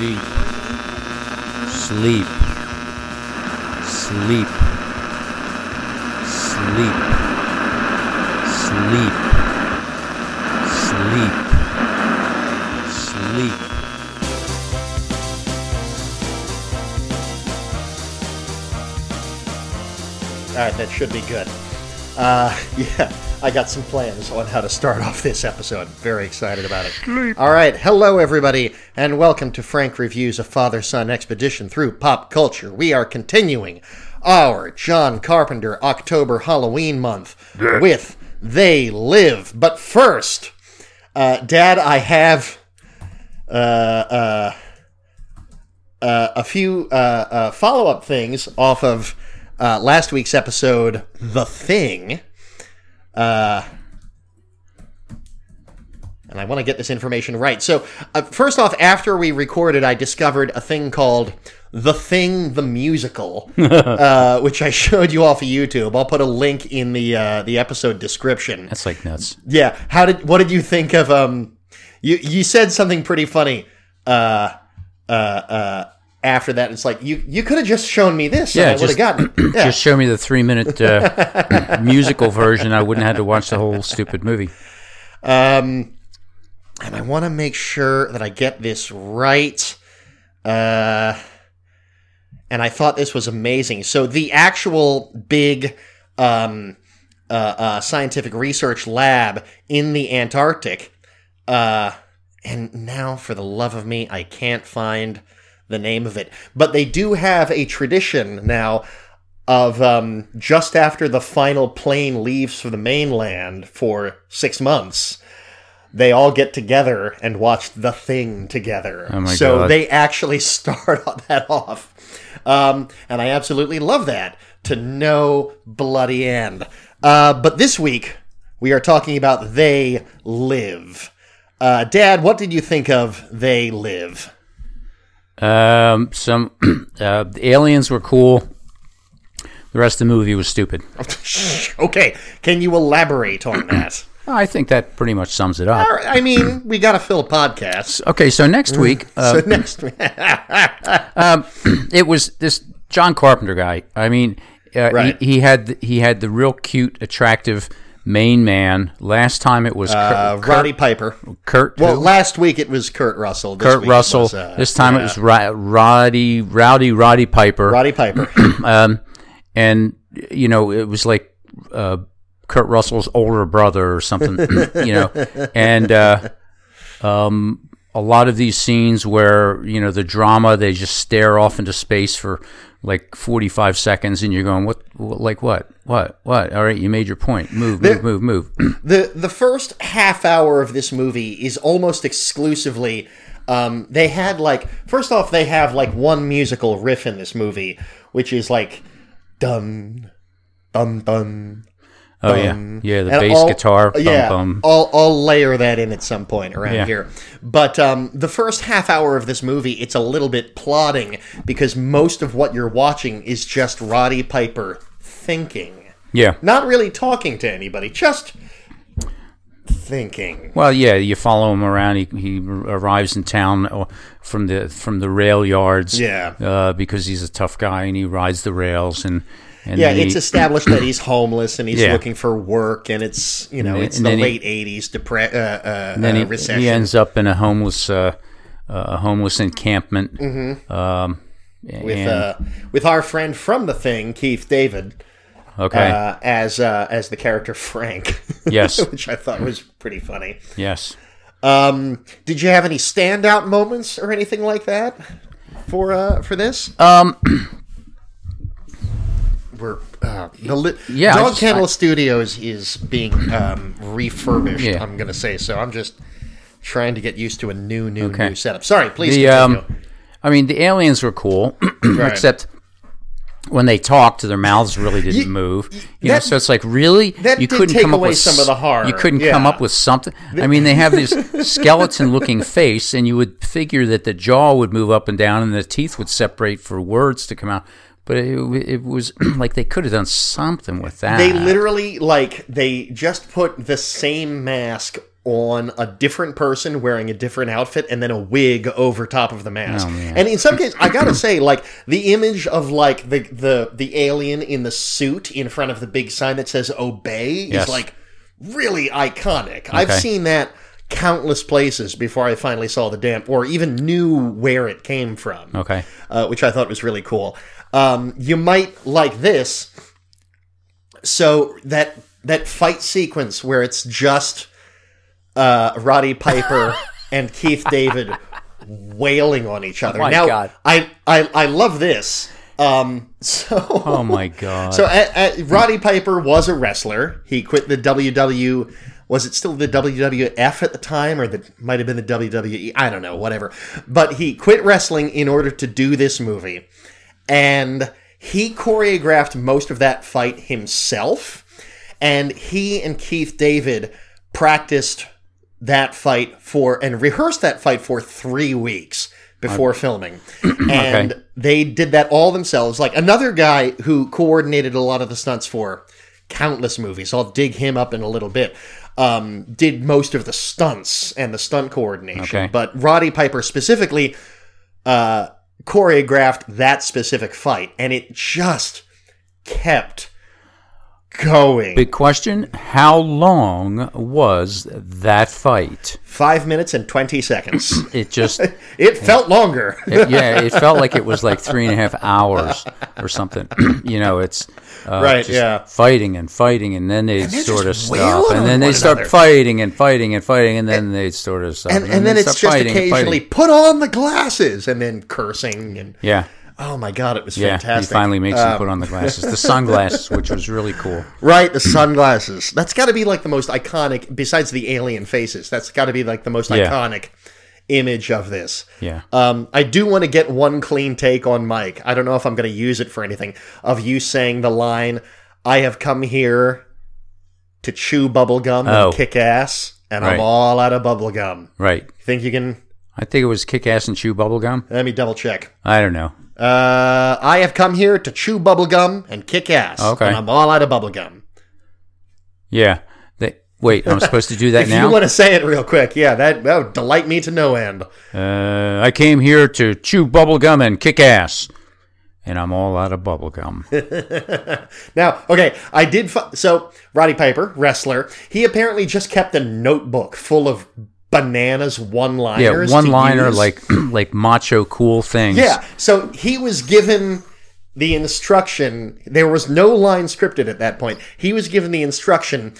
Sleep. Sleep. Sleep. Sleep. Sleep. Sleep. Sleep. All right, that should be good. Uh, yeah, I got some plans on how to start off this episode. Very excited about it. All right, hello everybody, and welcome to Frank Reviews a Father Son Expedition through Pop Culture. We are continuing our John Carpenter October Halloween month with They Live. But first, uh, Dad, I have uh, uh, uh, a few uh, uh, follow up things off of uh, last week's episode, The Thing. Uh, and I want to get this information right. So, uh, first off, after we recorded, I discovered a thing called The Thing the Musical, uh, which I showed you off of YouTube. I'll put a link in the uh, the episode description. That's like nuts. Yeah. How did what did you think of um you you said something pretty funny uh uh uh after that it's like you you could have just shown me this Yeah, and I would have just- gotten it. Yeah. Just show me the three minute uh, musical version. I wouldn't have had to watch the whole stupid movie. um and I want to make sure that I get this right. Uh and I thought this was amazing. So the actual big um uh, uh scientific research lab in the Antarctic uh and now for the love of me I can't find the name of it. But they do have a tradition now of um, just after the final plane leaves for the mainland for six months, they all get together and watch The Thing together. Oh my so God. they actually start that off. Um, and I absolutely love that to no bloody end. Uh, but this week, we are talking about They Live. Uh, Dad, what did you think of They Live? Um, some uh, the aliens were cool. The rest of the movie was stupid. okay, can you elaborate on that? I think that pretty much sums it up. Right, I mean, we got to fill podcasts. Okay, so next week, uh, So next, it was this John Carpenter guy. I mean, uh, Right. he, he had he had the real cute, attractive main man. Last time it was uh, Kurt, Roddy Piper. Kurt, Well, who? last week it was Kurt Russell. This Kurt Russell. was, uh, this time yeah, it was Ro- Roddy, Rowdy, Roddy Piper. Roddy Piper. um, and you know it was like uh, Kurt Russell's older brother or something, you know, and uh, um, a lot of these scenes where you know the drama they just stare off into space for like 45 seconds and you're going what, what like what what what all right you made your point move move move move the the first half hour of this movie is almost exclusively. Um, they had like first off, they have like one musical riff in this movie, which is like dun dun dun. Oh yeah bum. yeah the And bass I'll- guitar bum, yeah, bum. I'll, I'll layer that in at some point around Yeah. here. But um, the first half hour of this movie, it's a little bit plodding because most of what you're watching is just Roddy Piper thinking, yeah not really talking to anybody, just thinking. Well, yeah, you follow him around. He, he arrives in town uh, from the from the rail yards. Yeah. uh, because he's a tough guy and he rides the rails and and Yeah, then it's established that he's homeless and he's Yeah. looking for work, and it's you know it's and the he- late '80s depre- uh, uh, then uh, he, recession. he ends up in a homeless uh, uh, a homeless encampment. Mm-hmm. Um, with uh, with our friend from the thing, Keith David. okay, uh, as uh, as the character Frank. Yes. which I thought was pretty funny. yes. Um, did you have any standout moments or anything like that for uh, for this? Um, We're uh, the li- Yeah, Dog just- Kennel I- Studios is being um, refurbished. Yeah. I'm gonna say so. I'm just trying to get used to a new new Okay. new setup. Sorry, please The um, I mean, the aliens were cool, Right. except when they talked, their mouths really didn't move. You know, so it's like really that you couldn't come up with some of the horror. You couldn't come up with something. I mean, they have this skeleton-looking face, and you would figure that the jaw would move up and down, and the teeth would separate for words to come out. But it, it was like they could have done something with that. They literally like they just put the same mask on a different person wearing a different outfit and then a wig over top of the mask. Oh, and in some cases, I gotta say, like the image of like the the the alien in the suit in front of the big sign that says "Obey" Yes. is like really iconic. I've seen that countless places before I finally saw the damn or even knew where it came from Okay. uh, which I thought was really cool. Um, you might like this. So that that fight sequence where it's just uh, Roddy Piper and Keith David wailing on each other. Oh my now, God. I, I I love this. Um, so Oh my god. so uh, uh, Roddy Piper was a wrestler. He quit the WW. Was it still the WWF at the time, or that might have been the WWE? I don't know, whatever. But he quit wrestling in order to do this movie, and he choreographed most of that fight himself. And he and Keith David practiced that fight for and rehearsed that fight for three weeks before filming. And Okay. they did that all themselves. Like another guy who coordinated a lot of the stunts for countless movies. I'll dig him up in a little bit. Um, did most of the stunts and the stunt coordination. Okay. But Roddy Piper specifically uh, choreographed that specific fight, and it just kept going. Big question: How long was that fight? Five minutes and twenty seconds. It just, It felt longer. it- yeah, it felt like it was like three and a half hours or something. you know, it's uh, Right, just yeah. fighting and fighting, and then they they're sort of stop, and then they one start another. fighting and fighting and fighting, and then they sort of stop, and, and then they it's just occasionally put on the glasses and then cursing and Yeah, oh my god, it was yeah. fantastic. He finally makes Um, him put on the glasses, the sunglasses, which was really cool. Right, the sunglasses. That's got to be like the most iconic, besides the alien faces. That's got to be like the most Yeah. iconic image of this. Yeah. Um, I do want to get one clean take on Mike. I don't know if I'm going to use it for anything. Of you saying the line, "I have come here to chew bubblegum Oh. and kick ass, and Right. I'm all out of bubblegum." Right. Think you can? I think it was kick ass and chew bubblegum. Let me double check. I don't know. Uh, I have come here to chew bubblegum and kick ass, Okay. and I'm all out of bubblegum. Yeah. They, wait, I'm supposed to do that If now? you want to say it real quick, yeah, that, that would delight me to no end. Uh, I came here to chew bubblegum and kick ass. And I'm all out of bubblegum. Now, okay, I did. Fu- so, Roddy Piper, wrestler, he apparently just kept a notebook full of bananas one liners. Yeah, one liner, like like macho cool things. Yeah, so he was given the instruction. There was no line scripted at that point. He was given the instruction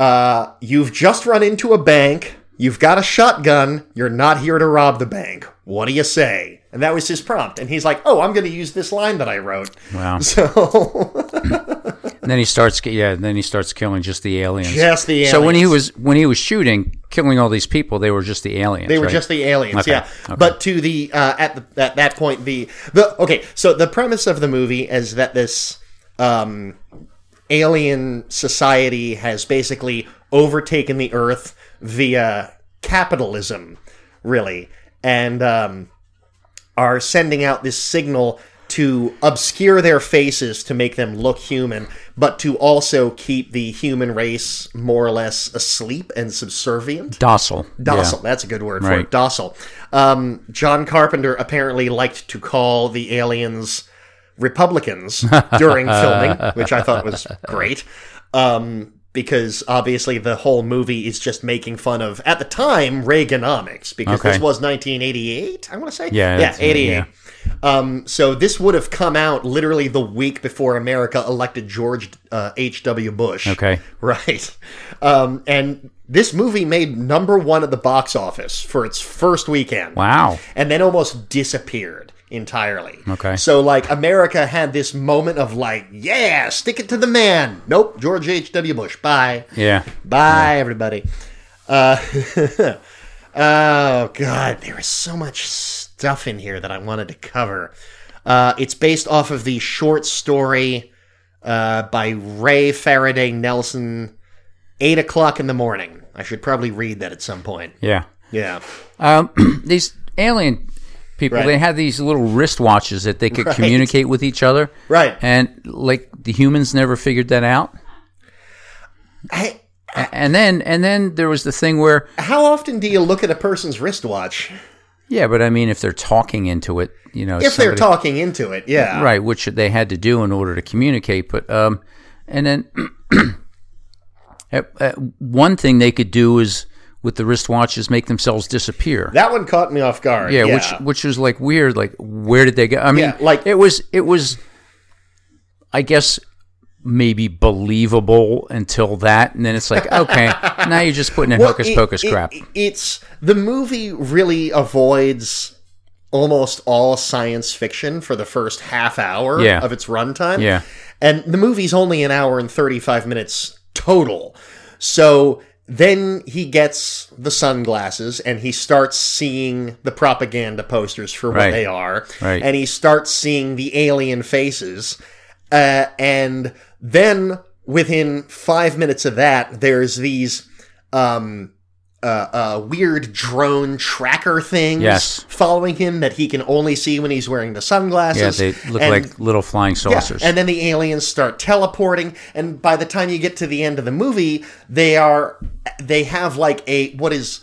uh, You've just run into a bank. You've got a shotgun. You're not here to rob the bank. What do you say? And that was his prompt. And he's like, Oh, I'm going to use this line that I wrote. Wow. So, And then he starts, yeah. Then he starts killing just the aliens. just the aliens. So when he was when he was shooting, killing all these people, they were just the aliens. They were right? just the aliens, Okay, yeah. okay. But to the uh, at the at that point, the the okay. So the premise of the movie is that this um, alien society has basically overtaken the Earth via capitalism, really, and um, are sending out this signal to obscure their faces to make them look human, but to also keep the human race more or less asleep and subservient. docile. Docile. That's a good word for it. Docile. Um, John Carpenter apparently liked to call the aliens Republicans during filming, which I thought was great. Um, because obviously the whole movie is just making fun of, at the time, Reaganomics, because this was 1988, I want to say? Yeah, Yeah, 88. yeah. Um, so this would have come out literally the week before America elected George uh, H.W. Bush. Okay. Right. Um, and this movie made number one at the box office for its first weekend. Wow. And then almost disappeared entirely. Okay. So, like, America had this moment of, like, yeah, stick it to the man. Nope, George H.W. Bush. Bye. Yeah. Bye, everybody. Uh, oh, God. There is so much stuff in here that I wanted to cover. Uh, it's based off of the short story uh, by Ray Faraday Nelson, 8 o'clock in the morning. I should probably read that at some point. Yeah. Yeah. Um, these alien people, Right. they had these little wristwatches that they could Right. communicate with each other. Right. And like the humans never figured that out. I And then and then there was the thing where How often do you look at a person's wristwatch? yeah, but I mean if they're talking into it, you know, If they're talking into it, yeah. right, which they had to do in order to communicate. But um, and then uh, uh, one thing they could do is with the wristwatch is make themselves disappear. That one caught me off guard. yeah, Yeah, which which was like weird. Like where did they go? I mean, Yeah, like- it was it was, I guess maybe believable until that, and then it's like okay, now you're just putting in Well, hocus it- pocus it- crap. It's the movie really avoids almost all science fiction for the first half hour Yeah. of its runtime. Yeah. And the movie's only an hour and 35 minutes total. So then he gets the sunglasses and he starts seeing the propaganda posters for what Right. they are. Right. And he starts seeing the alien faces. Uh, and then within five minutes of that, there's these um, uh, uh, weird drone tracker things Yes. following him that he can only see when he's wearing the sunglasses. Yeah, they look And- like little flying yeah, saucers. and then the aliens start teleporting, and by the time you get to the end of the movie, they are they have like a what is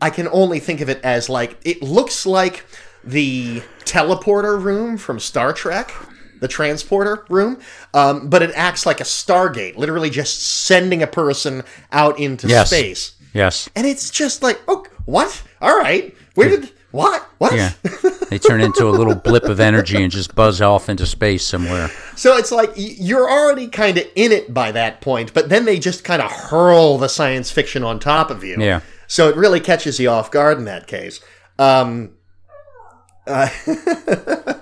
I can only think of it as like it looks like the teleporter room from Star Trek. The transporter room, um, but it acts like a Stargate, literally just sending a person out into Yes. space. Yes, And it's just like, oh, what? All right, where did what? What? yeah, they turn into a little blip of energy and just buzz off into space somewhere. So it's like you're already kind of in it by that point, but then they just kind of hurl the science fiction on top of you. Yeah. So it really catches you off guard in that case. Um, uh,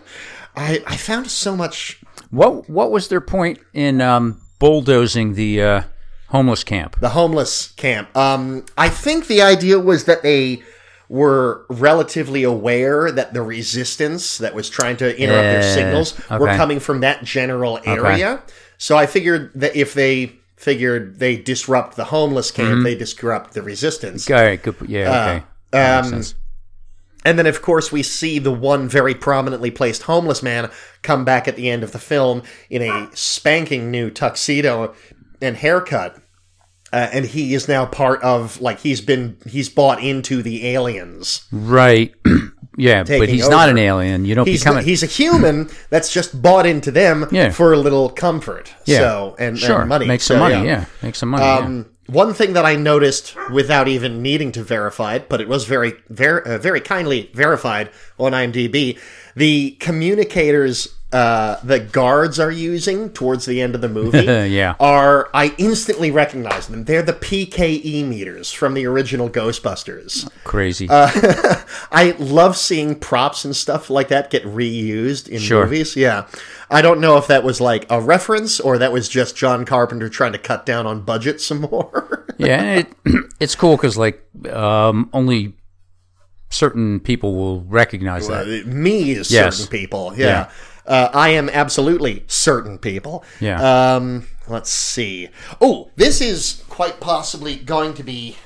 I I found so much What what was their point in um, bulldozing the uh, homeless camp? the homeless camp. Um, I think the idea was that they were relatively aware that the resistance that was trying to interrupt their Eh, signals were coming from that general area. So I figured that if they figured they disrupt the homeless camp, Mm-hmm. they disrupt the resistance. All right, good. Yeah, okay. Um. And then, of course, we see the one very prominently placed homeless man come back at the end of the film in a spanking new tuxedo and haircut. Uh, and he is now part of, like, he's been, he's bought into the aliens. Right. yeah, but he's not an alien. You don't He's, become a he's a human that's just bought into them Yeah. for a little comfort. yeah. So, and, sure. and money. Make some So, money. Yeah. make some money. yeah. Um, one thing that I noticed without even needing to verify it, but it was very, very, uh, very kindly verified on IMDb, the communicators uh, the guards are using towards the end of the movie Yeah. are I instantly recognize them. They're the PKE meters from the original Ghostbusters. Crazy. uh, I love seeing props and stuff like that get reused in Sure. movies. Yeah. I don't know if that was like a reference or that was just John Carpenter trying to cut down on budget some more. yeah, it, it's cool because like um, only certain people will recognize that. Me is Yes. certain people. Yeah. Uh, I am absolutely certain people. Yeah. Um, let's see. Oh, this is quite possibly going to be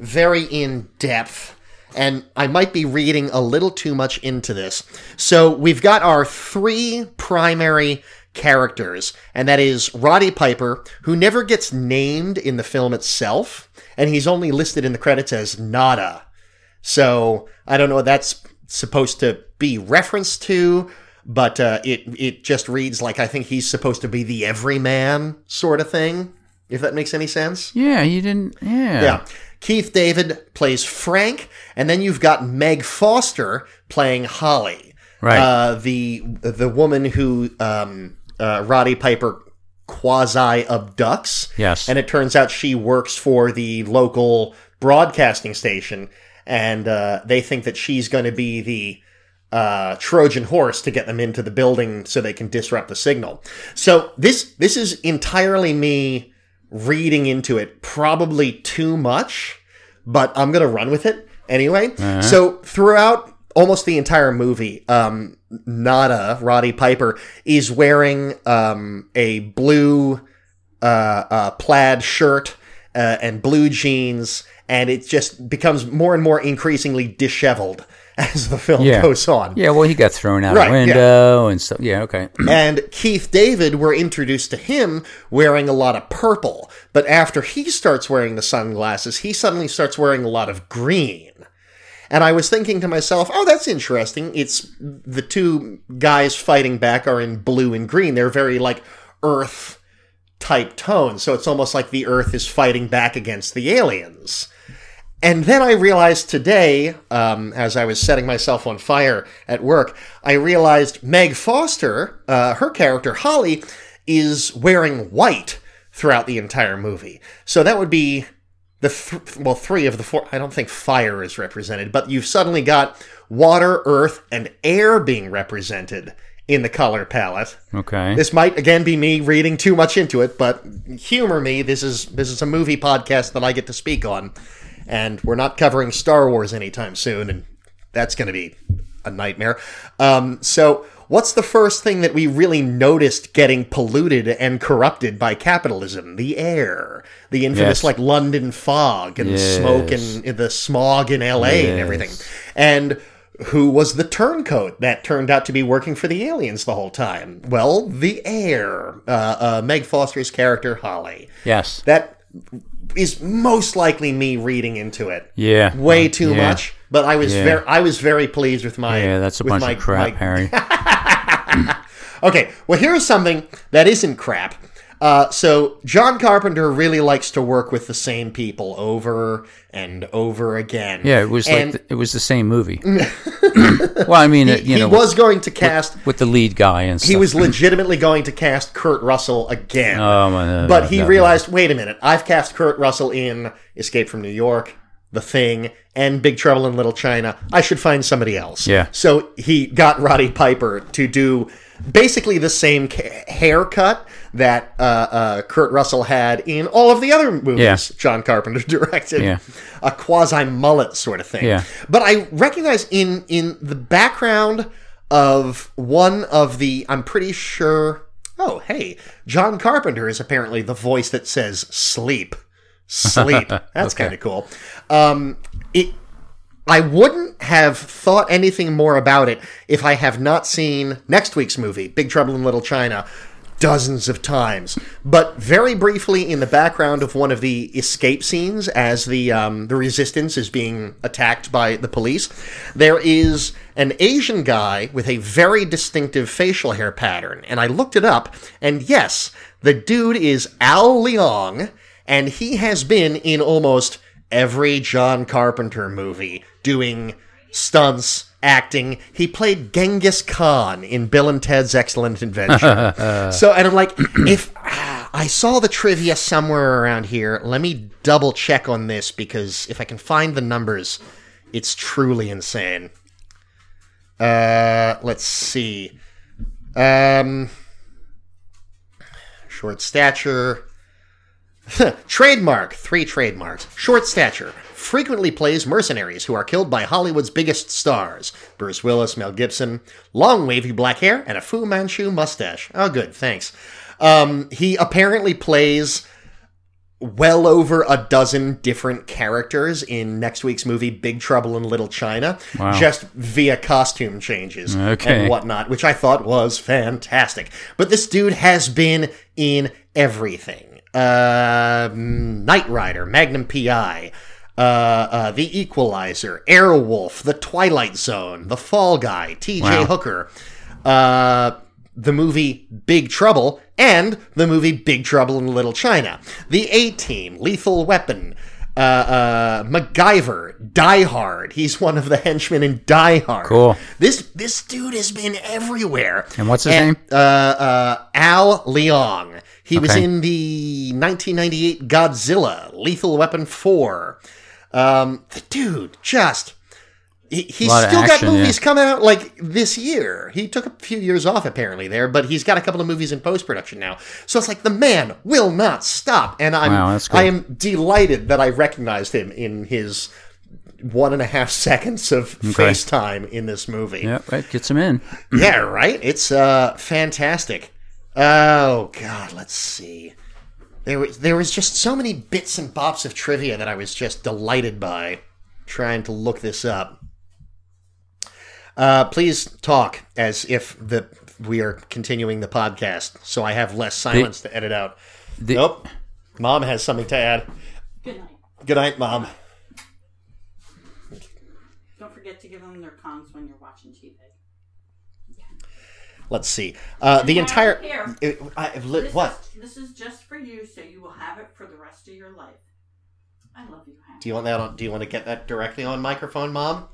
very in depth. And I might be reading a little too much into this. So we've got our three primary characters, and that is Roddy Piper, who never gets named in the film itself, and he's only listed in the credits as Nada. So I don't know what that's supposed to be referenced to, but uh, it it just reads like I think he's supposed to be the everyman sort of thing. If that makes any sense. yeah, you didn't. Yeah. Yeah. Keith David plays Frank, and then you've got Meg Foster playing Holly, Right. Uh, the the woman who um, uh, Roddy Piper quasi abducts. Yes. and it turns out she works for the local broadcasting station, and uh, they think that she's going to be the uh, Trojan horse to get them into the building so they can disrupt the signal. So this this is entirely me reading into it, probably too much, but I'm gonna run with it anyway. So throughout almost the entire movie, um, Nada Roddy Piper is wearing um, a blue uh, uh, plaid shirt uh, and blue jeans, and it just becomes more and more increasingly disheveled. as the film Yeah. goes on. Yeah, well, he got thrown out Right, a yeah. window and stuff. Yeah, okay. And Keith David, we're introduced to him wearing a lot of purple. But after he starts wearing the sunglasses, he suddenly starts wearing a lot of green. And I was thinking to myself, oh, that's interesting. It's the two guys fighting back are in blue and green. They're very like earth type tone. So it's almost like the earth is fighting back against the aliens. And then I realized today, um, as I was setting myself on fire at work, I realized Meg Foster, uh, her character Holly, is wearing white throughout the entire movie. So that would be the th- well, three of the four. I don't think fire is represented, but you've suddenly got water, earth, and air being represented in the color palette. Okay. This might again be me reading too much into it, but humor me. This is this is a movie podcast that I get to speak on, and we're not covering Star Wars anytime soon, and that's going to be a nightmare. Um, so, what's the first thing that we really noticed getting polluted and corrupted by capitalism? The air, the infamous Yes. like London fog and the smoke and the smog in L.A. and everything, and who was the turncoat that turned out to be working for the aliens the whole time? Well, the air, Uh, uh, Meg Foster's character, Holly. yes. That is most likely me reading into it. Yeah. Way too Yeah. much. But I was Yeah. very, I was very pleased with my. Yeah, that's a bunch my- of crap, my- Harry. Okay, well, here's something that isn't crap. Uh, so John Carpenter really likes to work with the same people over and over again. Yeah, it was And like the, it was the same movie. well, I mean, he, you he know, was going to cast. with the lead guy and stuff. He was legitimately going to cast Kurt Russell again. Oh, my, but he no, no. realized, wait a minute, I've cast Kurt Russell in Escape from New York, The Thing, and Big Trouble in Little China. I should find somebody else. Yeah. So he got Roddy Piper to do basically the same ca- haircut that uh, uh, Kurt Russell had in all of the other movies Yeah. John Carpenter directed. Yeah. A quasi mullet sort of thing. Yeah. But I recognize in in the background of one of the I'm pretty sure oh hey, John Carpenter is apparently the voice that says sleep. Sleep. That's Okay. kind of cool. Um it I wouldn't have thought anything more about it if I have not seen next week's movie, Big Trouble in Little China, dozens of times. But very briefly, in the background of one of the escape scenes, as the um, the resistance is being attacked by the police, there is an Asian guy with a very distinctive facial hair pattern, and I looked it up, and yes, the dude is Al Leong, and he has been in almost every John Carpenter movie doing stunts, acting. He played Genghis Khan in Bill and Ted's Excellent Adventure. so, and I'm like, if ah, I saw the trivia somewhere around here, let me double check on this because if I can find the numbers, it's truly insane. Uh, let's see. Um, short stature. Trademark. Three trademarks. Short stature. Frequently plays mercenaries who are killed by Hollywood's biggest stars. Bruce Willis, Mel Gibson. Long wavy black hair and a Fu Manchu mustache. Oh, good. Thanks. Um, he apparently plays well over a dozen different characters in next week's movie Big Trouble in Little China, Wow. just via costume changes Okay. and whatnot, which I thought was fantastic. But this dude has been in everything. Uh, Knight Rider, Magnum PI, uh, uh, The Equalizer, Airwolf, The Twilight Zone, The Fall Guy, T.J. Wow. Hooker, uh, the movie Big Trouble, and the movie Big Trouble in Little China, The A Team, Lethal Weapon, uh, uh, MacGyver, Die Hard. He's one of the henchmen in Die Hard. Cool. This this dude has been everywhere. And what's his And, name? Uh, uh, Al Leong. He was in the 1998 Godzilla, Lethal Weapon 4. Um, the dude just. He, he's still got movies yeah. coming out like this year. He took a few years off apparently there, but he's got a couple of movies in post production now. So it's like the man will not stop, and I'm wow, cool. I am delighted that I recognized him in his one and a half seconds of FaceTime in this movie. Yeah, right. Gets him in. Yeah, right. It's uh fantastic. Oh God, let's see. There was there was just so many bits and bops of trivia that I was just delighted by. Trying to look this up. Uh, please talk as if the we are continuing the podcast, so I have less silence to edit out. The- nope. Mom has something to add. Good night. Good night, Mom. Don't forget to give them their congs when you're watching TV. Let's see. Uh, the entire. it here. It- I've lit, what? Is, this is just for you, so you will have it for the rest of your life. I love you, Hank. Do you want that? On, do you want to get that directly on microphone, Mom?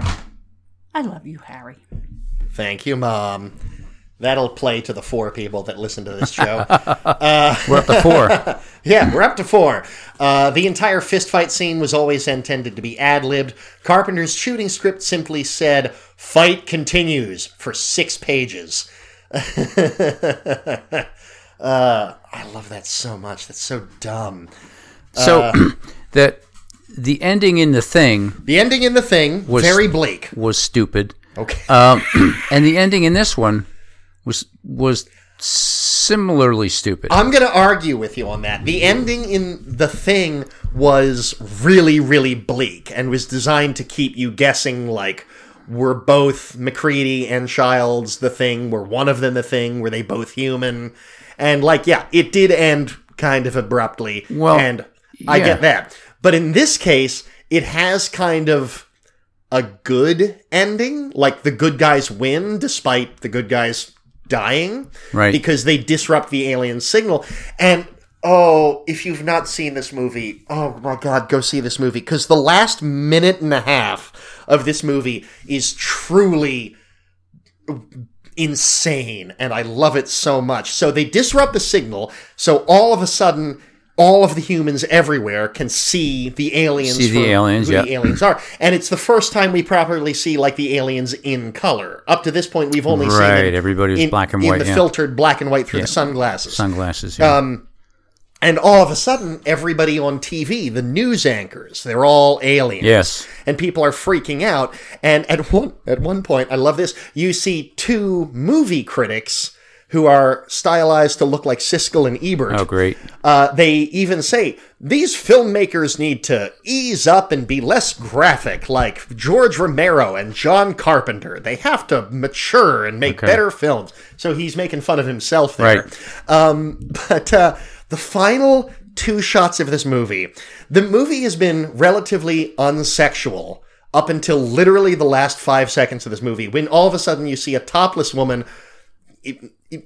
I love you, Harry. Thank you, Mom. That'll play to the four people that listen to this show. We're up to four. Yeah, we're up to four. Uh, the entire fistfight scene was always intended to be ad libbed. Carpenter's shooting script simply said, Fight continues for six pages. uh, I love that so much. That's so dumb. So Uh. that the ending in the thing The ending in the thing, Was- very bleak. was stupid, Okay. um, and the ending in this one was was similarly stupid. I'm going to argue with you on that. The ending in The Thing was really, really bleak and was designed to keep you guessing, like, were both MacReady and Childs the Thing? Were one of them the Thing? Were they both human? And, like, yeah, it did end kind of abruptly. Well, and I get that. But in this case, it has kind of a good ending. Like, the good guys win despite the good guys dying Right. because they disrupt the alien signal. And oh, if you've not seen this movie, oh my god, go see this movie because the last minute and a half of this movie is truly insane and I love it so much. So they disrupt the signal, so all of a sudden all of the humans everywhere can see the aliens See the aliens, who yeah. the aliens are. And it's the first time we properly see like the aliens in color. Up to this point we've only seen Right, them everybody was in, black and in white, the yeah. filtered black and white through the sunglasses. Sunglasses. Yeah. Um, and all of a sudden, everybody on TV, the news anchors, they're all aliens. yes. And people are freaking out. And at one at one point, I love this. You see two movie critics who are stylized to look like Siskel and Ebert. Oh, great. Uh, they even say these filmmakers need to ease up and be less graphic, like George Romero and John Carpenter. They have to mature and make Okay. better films. So he's making fun of himself there. Right. Um, but uh, the final two shots of this movie, the movie has been relatively unsexual up until literally the last five seconds of this movie, when all of a sudden you see a topless woman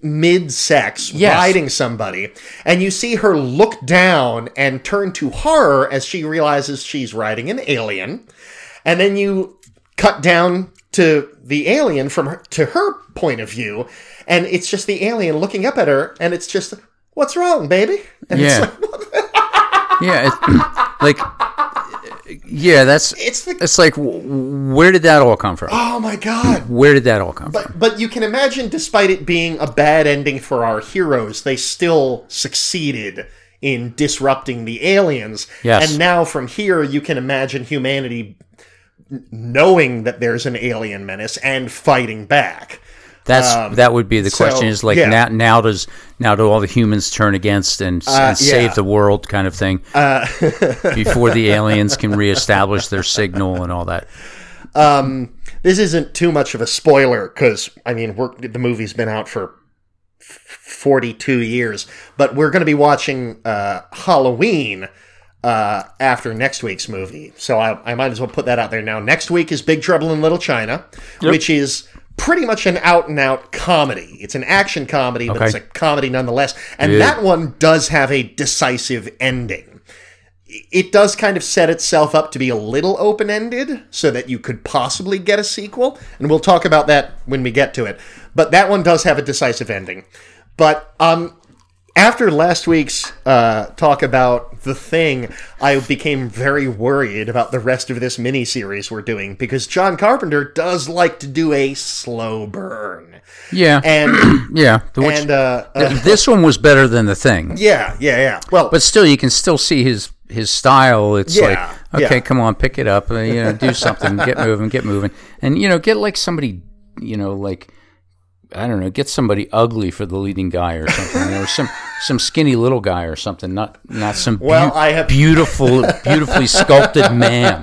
mid sex Yes. riding somebody, and you see her look down and turn to horror as she realizes she's riding an alien, and then you cut down to the alien from her, to her point of view, and it's just the alien looking up at her, and it's just, "What's wrong, baby?" And Yeah. it's like, Yeah. It, like. Uh, yeah, that's it's the it's like where did that all come from? oh my god. Where did that all come from? But but you can imagine, despite it being a bad ending for our heroes, they still succeeded in disrupting the aliens. Yes. And now from here, you can imagine humanity knowing that there's an alien menace and fighting back. That's that would be the um, so, question. Is like yeah. now now does now do all the humans turn against and, and yeah. save the world kind of thing Uh, before the aliens can reestablish their signal and all that. Um, this isn't too much of a spoiler because I mean we're, the movie's been out for 42 years, but we're going to be watching uh, Halloween uh, after next week's movie. So I, I might as well put that out there now. Next week is Big Trouble in Little China, which is pretty much an out and out comedy. It's an action comedy, but Okay. it's a comedy nonetheless. And Good. that one does have a decisive ending it does kind of set itself up to be a little open ended so that you could possibly get a sequel. And we'll talk about that when we get to it. But that one does have a decisive ending. But um, after last week's uh, talk about The Thing, I became very worried about the rest of this miniseries we're doing because John Carpenter does like to do a slow burn. Yeah, And, yeah. The which, and uh, uh, this one was better than the thing, yeah, yeah, yeah. Well, but still, you can still see his his style. It's Yeah, like, okay, yeah. come on, pick it up. Uh, you know, do something, get moving, get moving, and you know, get like somebody, you know, like I don't know, get somebody ugly for the leading guy or something, or some some skinny little guy or something. Not not some Well, beau- I have- beautiful, beautifully sculpted man.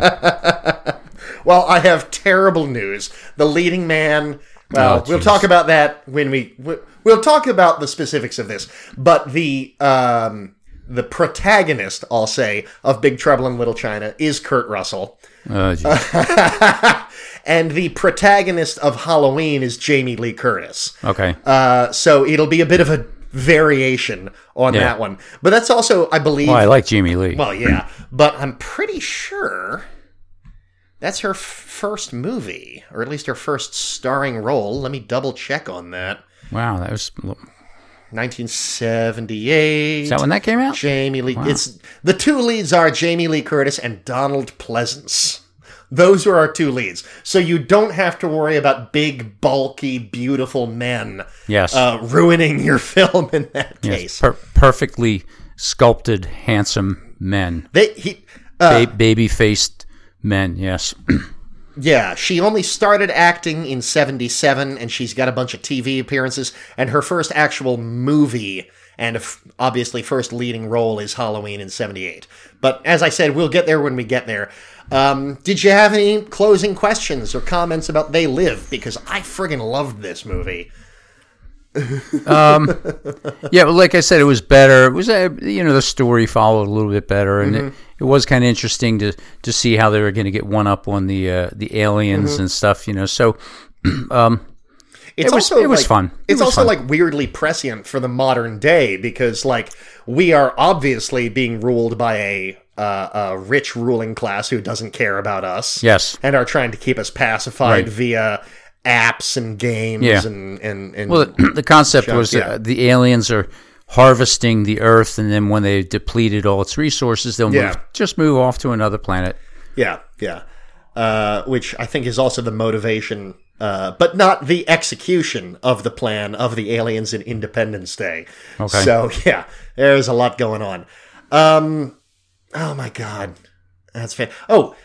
Well, I have terrible news. The leading man. Well, Oh, we'll talk about that when we we- we'll talk about the specifics of this. But the um the protagonist, I'll say, of Big Trouble in Little China is Kurt Russell. Oh, and the protagonist of Halloween is Jamie Lee Curtis. okay. Uh, so it'll be a bit of a variation on Yeah. that one. But that's also, I believe, Well, I like Jamie Lee. well, yeah, but I'm pretty sure that's her f- first movie, or at least her first starring role. Let me double check on that. wow, that was. 1978. Is that when that came out? Jamie Lee. It's the two leads are Jamie Lee Curtis and Donald Pleasence. Those are our two leads. So you don't have to worry about big, bulky, beautiful men Yes. uh, ruining your film in that yes. case. Per- perfectly sculpted, handsome men. They he. Uh, Ba- baby faced men, yes. Yeah, she only started acting in 77 and she's got a bunch of TV appearances and her first actual movie and f- obviously first leading role is Halloween in 78. But as I said, we'll get there when we get there. Um, did you have any closing questions or comments about They Live? Because I friggin' loved this movie. yeah, but like I said, it was better. It was, uh, you know, the story followed a little bit better, and Mm-hmm. it, it was kind of interesting to to see how they were going to get one up on the uh, the aliens Mm-hmm. and stuff. You know, so um, It's It was- also it was like- fun. It It's was also fun. like weirdly prescient for the modern day because like we are obviously being ruled by a uh, a rich ruling class who doesn't care about us. yes, and are trying to keep us pacified Right. via apps and games Yeah. and and, and well, the, the concept was yeah. uh, the aliens are harvesting the Earth, and then when they've depleted all its resources, they'll Yeah. move, just move off to another planet. yeah yeah uh, which I think is also the motivation uh, but not the execution of the plan of the aliens in Independence Day. Okay. So yeah, there's a lot going on. Um, oh my god, that's fan. Oh,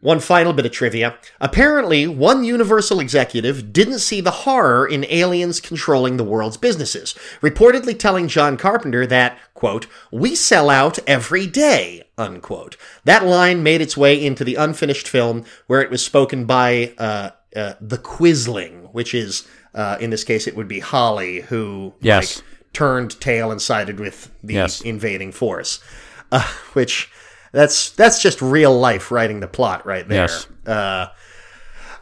one final bit of trivia. Apparently, one Universal executive didn't see the horror in aliens controlling the world's businesses, reportedly telling John Carpenter that, quote, we sell out every day, unquote. That line made its way into the unfinished film where it was spoken by uh, uh, the Quisling, which is, uh, in this case, it would be Holly, who Yes. like, turned tail and sided with the Yes. invading force. Uh, which that's that's just real life writing the plot right there. Yes. Uh,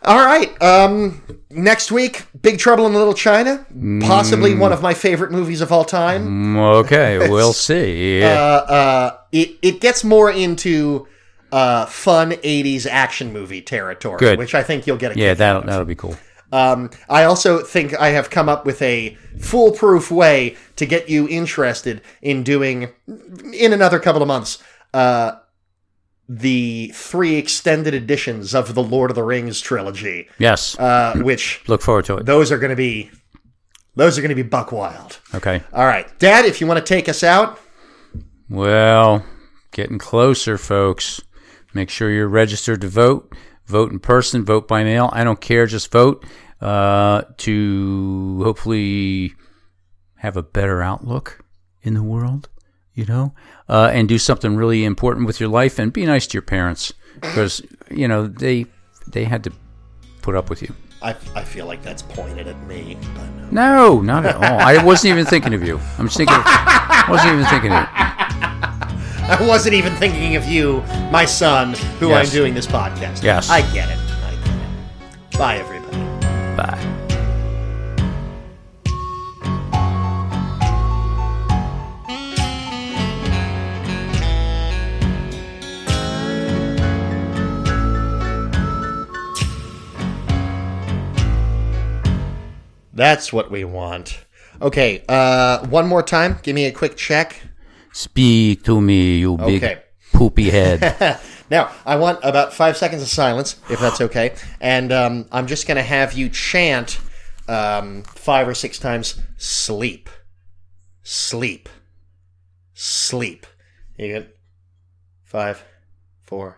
all right. Um, next week, Big Trouble in Little China, possibly Mm. one of my favorite movies of all time. Okay, we'll see. Uh, uh, it it gets more into uh, fun '80s action movie territory, Good. which I think you'll get. A yeah, that'll that'll be cool. Um, I also think I have come up with a foolproof way to get you interested in doing, in another couple of months, uh, the three extended editions of the Lord of the Rings trilogy, Yes, uh, which look forward to it. those are going to be, those are going to be buck wild. Okay. All right, Dad, if you want to take us out, Well, getting closer, folks. Make sure you're registered to vote. Vote in person, vote by mail. I don't care, just vote uh, to hopefully have a better outlook in the world, you know, uh, and do something really important with your life and be nice to your parents because, you know, they they had to put up with you. I, I feel like that's pointed at me, but No, not at all. I wasn't even thinking of you. I'm just thinking. Of, wasn't even thinking of you. I wasn't even thinking of you, my son, who Yes. I'm doing this podcast. Yes. I get it. I get it. Bye, everybody. That's what we want. Okay, uh, one more time. Give me a quick check. Speak to me, you big Okay. poopy head. Now, I want about five seconds of silence, if that's okay. And um, I'm just going to have you chant um, five or six times sleep, sleep, sleep. You get Five, four,